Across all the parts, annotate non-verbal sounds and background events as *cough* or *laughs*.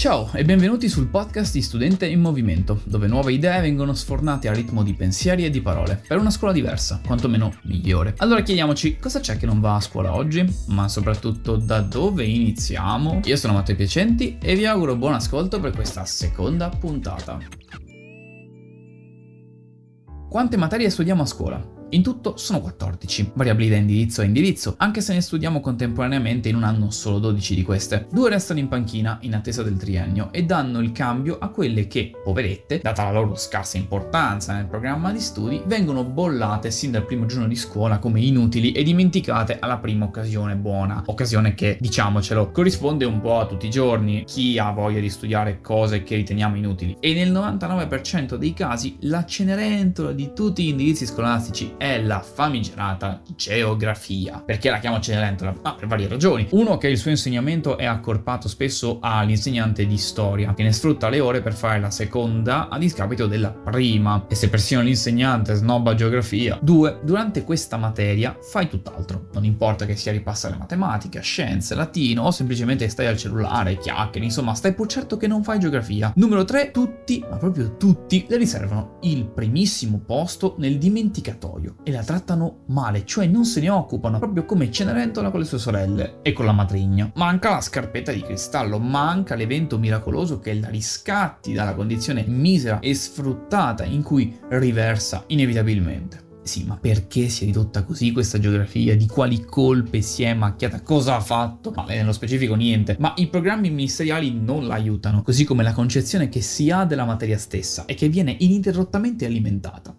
Ciao e benvenuti sul podcast di Studente in Movimento, dove nuove idee vengono sfornate a ritmo di pensieri e di parole, per una scuola diversa, quantomeno migliore. Allora chiediamoci cosa c'è che non va a scuola oggi, ma soprattutto da dove iniziamo? Io sono Matteo Piacenti e vi auguro buon ascolto per questa seconda puntata. Quante materie studiamo a scuola? In tutto sono 14, variabili da indirizzo a indirizzo, anche se ne studiamo contemporaneamente in un anno solo 12 di queste. Due restano in panchina in attesa del triennio e danno il cambio a quelle che, poverette, data la loro scarsa importanza nel programma di studi, vengono bollate sin dal primo giorno di scuola come inutili e dimenticate alla prima occasione buona. Occasione che, diciamocelo, corrisponde un po' a tutti i giorni. Chi ha voglia di studiare cose che riteniamo inutili? E nel 99% dei casi la cenerentola di tutti gli indirizzi scolastici è la famigerata geografia. Perché la chiamo Cenerentola? Ma per varie ragioni. Uno che il suo insegnamento è accorpato spesso all'insegnante di storia, che ne sfrutta le ore per fare la seconda a discapito della prima. E se persino l'insegnante snobba geografia. Due, durante questa materia fai tutt'altro. Non importa che sia ripassare matematica, scienze, latino o semplicemente stai al cellulare, chiacchieri, insomma, stai pur certo che non fai geografia. Numero 3, tutti, ma proprio tutti, le riservano il primissimo posto nel dimenticatoio figlio e la trattano male, cioè non se ne occupano, proprio come Cenerentola con le sue sorelle e con la matrigna. Manca la scarpetta di cristallo, manca l'evento miracoloso che la riscatti dalla condizione misera e sfruttata in cui riversa inevitabilmente. Sì, ma perché si è ridotta così questa geografia? Di quali colpe si è macchiata? Cosa ha fatto? Ma nello specifico niente. Ma i programmi ministeriali non la aiutano, così come la concezione che si ha della materia stessa e che viene ininterrottamente alimentata.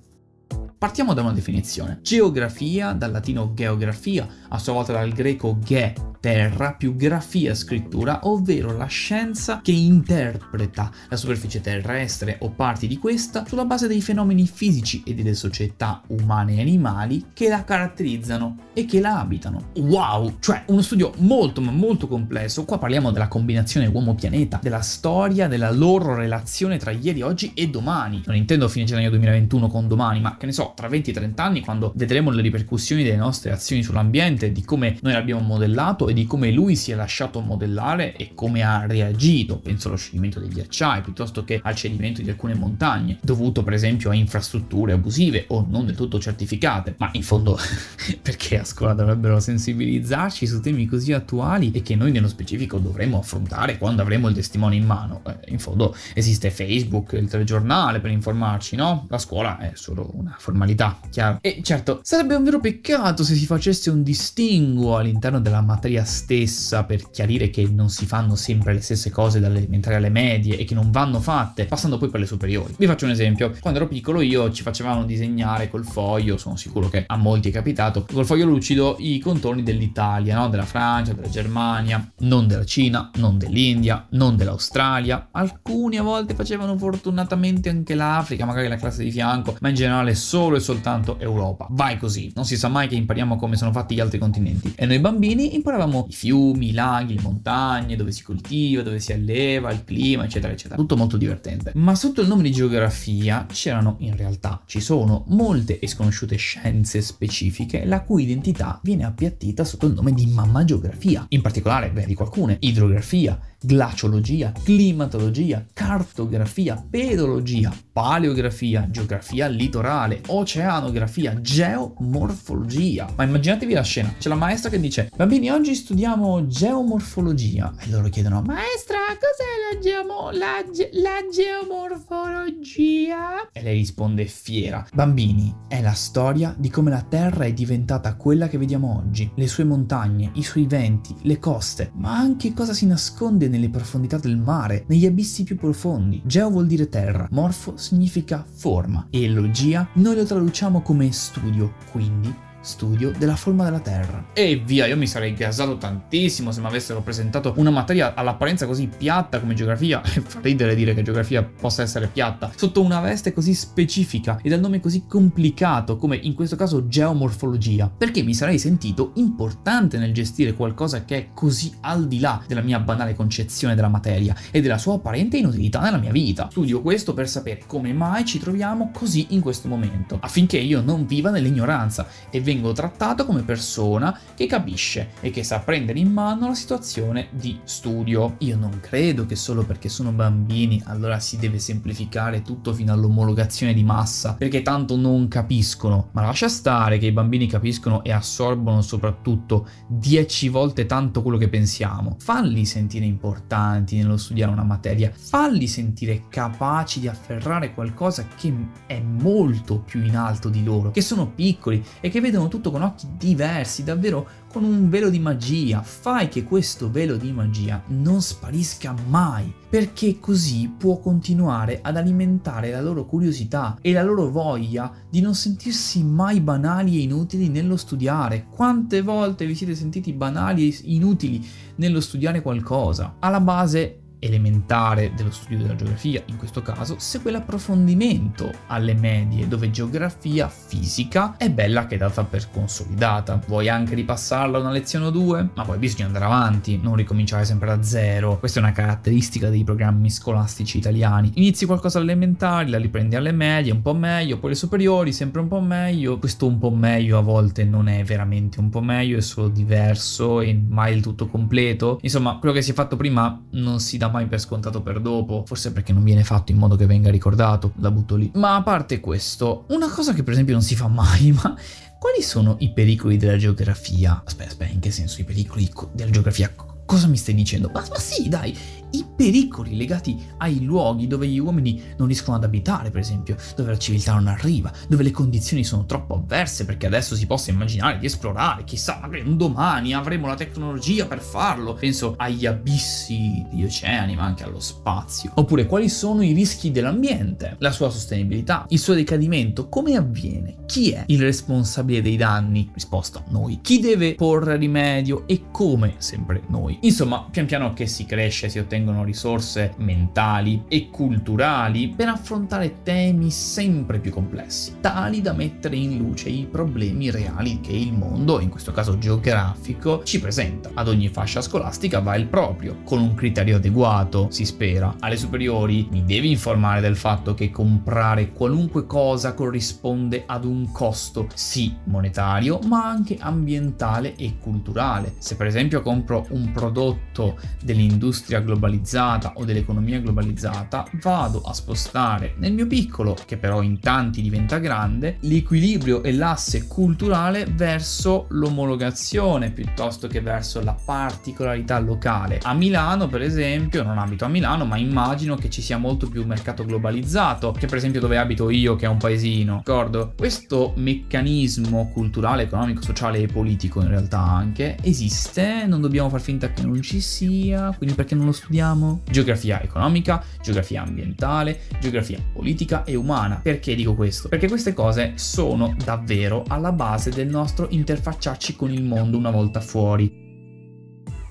Partiamo da una definizione. Geografia, dal latino geografia, a sua volta dal greco ge, terra, più grafia, scrittura, ovvero la scienza che interpreta la superficie terrestre o parti di questa sulla base dei fenomeni fisici e delle società umane e animali che la caratterizzano e che la abitano. Wow! Cioè uno studio molto ma molto complesso. Qua parliamo della combinazione uomo-pianeta, della storia, della loro relazione tra ieri, oggi e domani. Non intendo fine gennaio 2021 con domani, ma che ne so, tra 20 e 30 anni, quando vedremo le ripercussioni delle nostre azioni sull'ambiente, di come noi l'abbiamo modellato e di come lui si è lasciato modellare e come ha reagito, penso allo scioglimento dei ghiacciai piuttosto che al cedimento di alcune montagne, dovuto per esempio a infrastrutture abusive o non del tutto certificate, ma in fondo *laughs* perché a scuola dovrebbero sensibilizzarci su temi così attuali e che noi nello specifico dovremmo affrontare quando avremo il testimone in mano? Eh, in fondo esiste Facebook, il telegiornale per informarci, no? La scuola è solo una forma formalità, chiaro. E certo, sarebbe un vero peccato se si facesse un distinguo all'interno della materia stessa per chiarire che non si fanno sempre le stesse cose dalle elementari alle medie e che non vanno fatte, passando poi per le superiori. Vi faccio un esempio. Quando ero piccolo io ci facevamo disegnare col foglio, sono sicuro che a molti è capitato, col foglio lucido i contorni dell'Italia, no? della Francia, della Germania, non della Cina, non dell'India, non dell'Australia. Alcuni a volte facevano fortunatamente anche l'Africa, magari la classe di fianco, ma in generale solo solo e soltanto Europa. Vai così, non si sa mai che impariamo come sono fatti gli altri continenti. E noi bambini imparavamo i fiumi, i laghi, le montagne, dove si coltiva, dove si alleva, il clima, eccetera, eccetera. Tutto molto divertente. Ma sotto il nome di geografia c'erano in realtà, ci sono molte e sconosciute scienze specifiche la cui identità viene appiattita sotto il nome di mamma geografia. In particolare, beh, di qualcune, idrografia, glaciologia, climatologia, cartografia, pedologia, paleografia, geografia litorale, oceanografia, geomorfologia. Ma immaginatevi la scena, c'è la maestra che dice bambini oggi studiamo geomorfologia e loro chiedono maestra cos'è la, geomo- la, ge- la geomorfologia? E lei risponde fiera bambini è la storia di come la Terra è diventata quella che vediamo oggi, le sue montagne, i suoi venti, le coste, ma anche cosa si nasconde nelle profondità del mare, negli abissi più profondi. Geo vuol dire terra, morfo significa forma e logia noi lo traduciamo come studio, quindi studio della forma della Terra. E via, io mi sarei gasato tantissimo se mi avessero presentato una materia all'apparenza così piatta come geografia, *laughs* e fa ridere dire che geografia possa essere piatta, sotto una veste così specifica e dal nome così complicato come in questo caso geomorfologia, perché mi sarei sentito importante nel gestire qualcosa che è così al di là della mia banale concezione della materia e della sua apparente inutilità nella mia vita. Studio questo per sapere come mai ci troviamo così in questo momento, affinché io non viva nell'ignoranza e vengo trattato come persona che capisce e che sa prendere in mano la situazione di studio. Io non credo che solo perché sono bambini allora si deve semplificare tutto fino all'omologazione di massa, perché tanto non capiscono. Ma lascia stare che i bambini capiscono e assorbono soprattutto 10 volte tanto quello che pensiamo. Falli sentire importanti nello studiare una materia, falli sentire capaci di afferrare qualcosa che è molto più in alto di loro, che sono piccoli e che vedono tutto con occhi diversi, davvero con un velo di magia. Fai che questo velo di magia non sparisca mai, perché così può continuare ad alimentare la loro curiosità e la loro voglia di non sentirsi mai banali e inutili nello studiare. Quante volte vi siete sentiti banali e inutili nello studiare qualcosa? Alla base elementare dello studio della geografia, in questo caso, segue l'approfondimento alle medie, dove geografia fisica è bella che è data per consolidata. Vuoi anche ripassarla una lezione o due? Ma poi bisogna andare avanti, non ricominciare sempre da zero. Questa è una caratteristica dei programmi scolastici italiani. Inizi qualcosa alle elementari, la riprendi alle medie, un po' meglio, poi le superiori, sempre un po' meglio. Questo un po' meglio a volte non è veramente un po' meglio, è solo diverso e mai il tutto completo. Insomma, quello che si è fatto prima non si dà mai per scontato per dopo, forse perché non viene fatto in modo che venga ricordato, la butto lì. Ma a parte questo, una cosa che per esempio non si fa mai, *laughs* ma quali sono i pericoli della geografia? Aspetta, aspetta, in che senso i pericoli della geografia? Cosa mi stai dicendo? Ma, ma sì, dai, i pericoli legati ai luoghi dove gli uomini non riescono ad abitare, per esempio, dove la civiltà non arriva, dove le condizioni sono troppo avverse perché adesso si possa immaginare di esplorare, chissà, magari un domani avremo la tecnologia per farlo. Penso agli abissi degli oceani, ma anche allo spazio. Oppure quali sono i rischi dell'ambiente, la sua sostenibilità, il suo decadimento, come avviene? Chi è il responsabile dei danni? Risposta, noi. Chi deve porre rimedio e come? Sempre noi. Insomma, pian piano che si cresce, si ottengono vengono risorse mentali e culturali per affrontare temi sempre più complessi, tali da mettere in luce i problemi reali che il mondo, in questo caso geografico, ci presenta. Ad ogni fascia scolastica va il proprio, con un criterio adeguato, si spera. Alle superiori mi devi informare del fatto che comprare qualunque cosa corrisponde ad un costo, sì monetario, ma anche ambientale e culturale. Se per esempio compro un prodotto dell'industria globalizzata, globalizzata o dell'economia globalizzata, vado a spostare nel mio piccolo, che però in tanti diventa grande, l'equilibrio e l'asse culturale verso l'omologazione piuttosto che verso la particolarità locale. A Milano, per esempio, non abito a Milano, ma immagino che ci sia molto più mercato globalizzato che per esempio dove abito io, che è un paesino. D'accordo? Questo meccanismo culturale, economico, sociale e politico in realtà anche esiste, non dobbiamo far finta che non ci sia, quindi perché non lo studiamo? Studiamo? Geografia economica, geografia ambientale, geografia politica e umana. Perché dico questo? Perché queste cose sono davvero alla base del nostro interfacciarci con il mondo una volta fuori.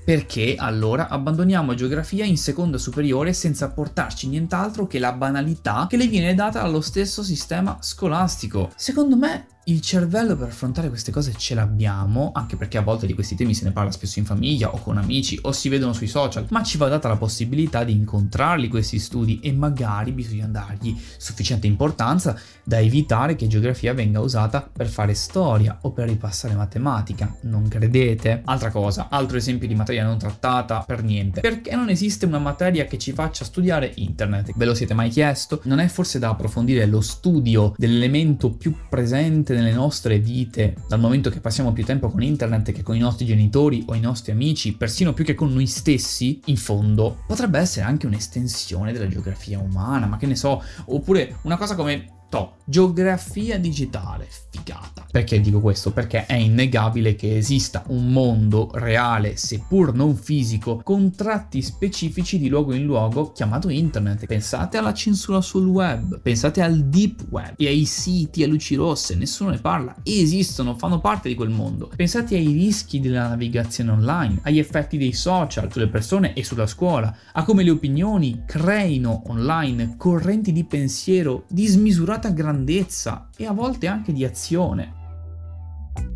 Perché allora abbandoniamo geografia in seconda superiore senza portarci nient'altro che la banalità che le viene data dallo stesso sistema scolastico? Secondo me il cervello per affrontare queste cose ce l'abbiamo, anche perché a volte di questi temi se ne parla spesso in famiglia o con amici o si vedono sui social, ma ci va data la possibilità di incontrarli questi studi e magari bisogna dargli sufficiente importanza da evitare che geografia venga usata per fare storia o per ripassare matematica, non credete? Altra cosa, altro esempio di materia non trattata per niente. Perché non esiste una materia che ci faccia studiare internet? Ve lo siete mai chiesto? Non è forse da approfondire lo studio dell'elemento più presente nelle nostre vite, dal momento che passiamo più tempo con internet che con i nostri genitori o i nostri amici, persino più che con noi stessi, in fondo potrebbe essere anche un'estensione della geografia umana, ma che ne so, oppure una cosa come To, geografia digitale, figata. Perché dico questo? Perché è innegabile che esista un mondo reale, seppur non fisico, con tratti specifici di luogo in luogo chiamato internet. Pensate alla censura sul web, pensate al deep web e ai siti a luci rosse, nessuno ne parla, esistono, fanno parte di quel mondo. Pensate ai rischi della navigazione online, agli effetti dei social sulle persone e sulla scuola, a come le opinioni creino online correnti di pensiero dismisurate elevata grandezza e a volte anche di azione.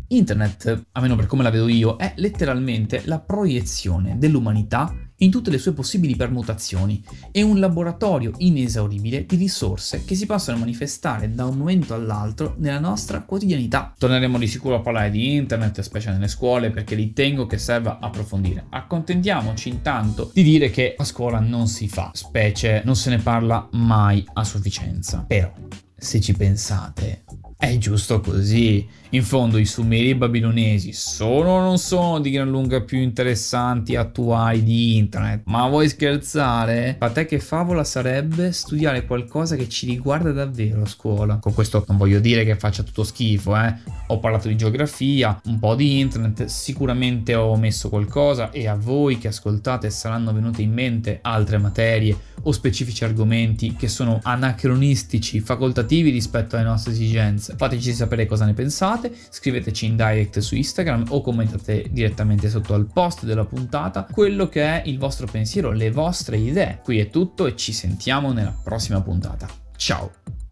Internet, almeno per come la vedo io, è letteralmente la proiezione dell'umanità in tutte le sue possibili permutazioni e un laboratorio inesauribile di risorse che si possono manifestare da un momento all'altro nella nostra quotidianità. Torneremo di sicuro a parlare di internet, specie nelle scuole, perché ritengo che serva approfondire. Accontentiamoci intanto di dire che a scuola non si fa, specie non se ne parla mai a sufficienza. Però, se ci pensate, è giusto così. In fondo i sumeri babilonesi sono o non sono di gran lunga più interessanti e attuali di internet? Ma vuoi scherzare? A te che favola sarebbe studiare qualcosa che ci riguarda davvero a scuola? Con questo non voglio dire che faccia tutto schifo, eh. Ho parlato di geografia, un po' di internet, sicuramente ho omesso qualcosa e a voi che ascoltate saranno venute in mente altre materie o specifici argomenti che sono anacronistici, facoltativi rispetto alle nostre esigenze. Fateci sapere cosa ne pensate, scriveteci in direct su Instagram o commentate direttamente sotto al post della puntata quello che è il vostro pensiero, le vostre idee. Qui è tutto e ci sentiamo nella prossima puntata. Ciao!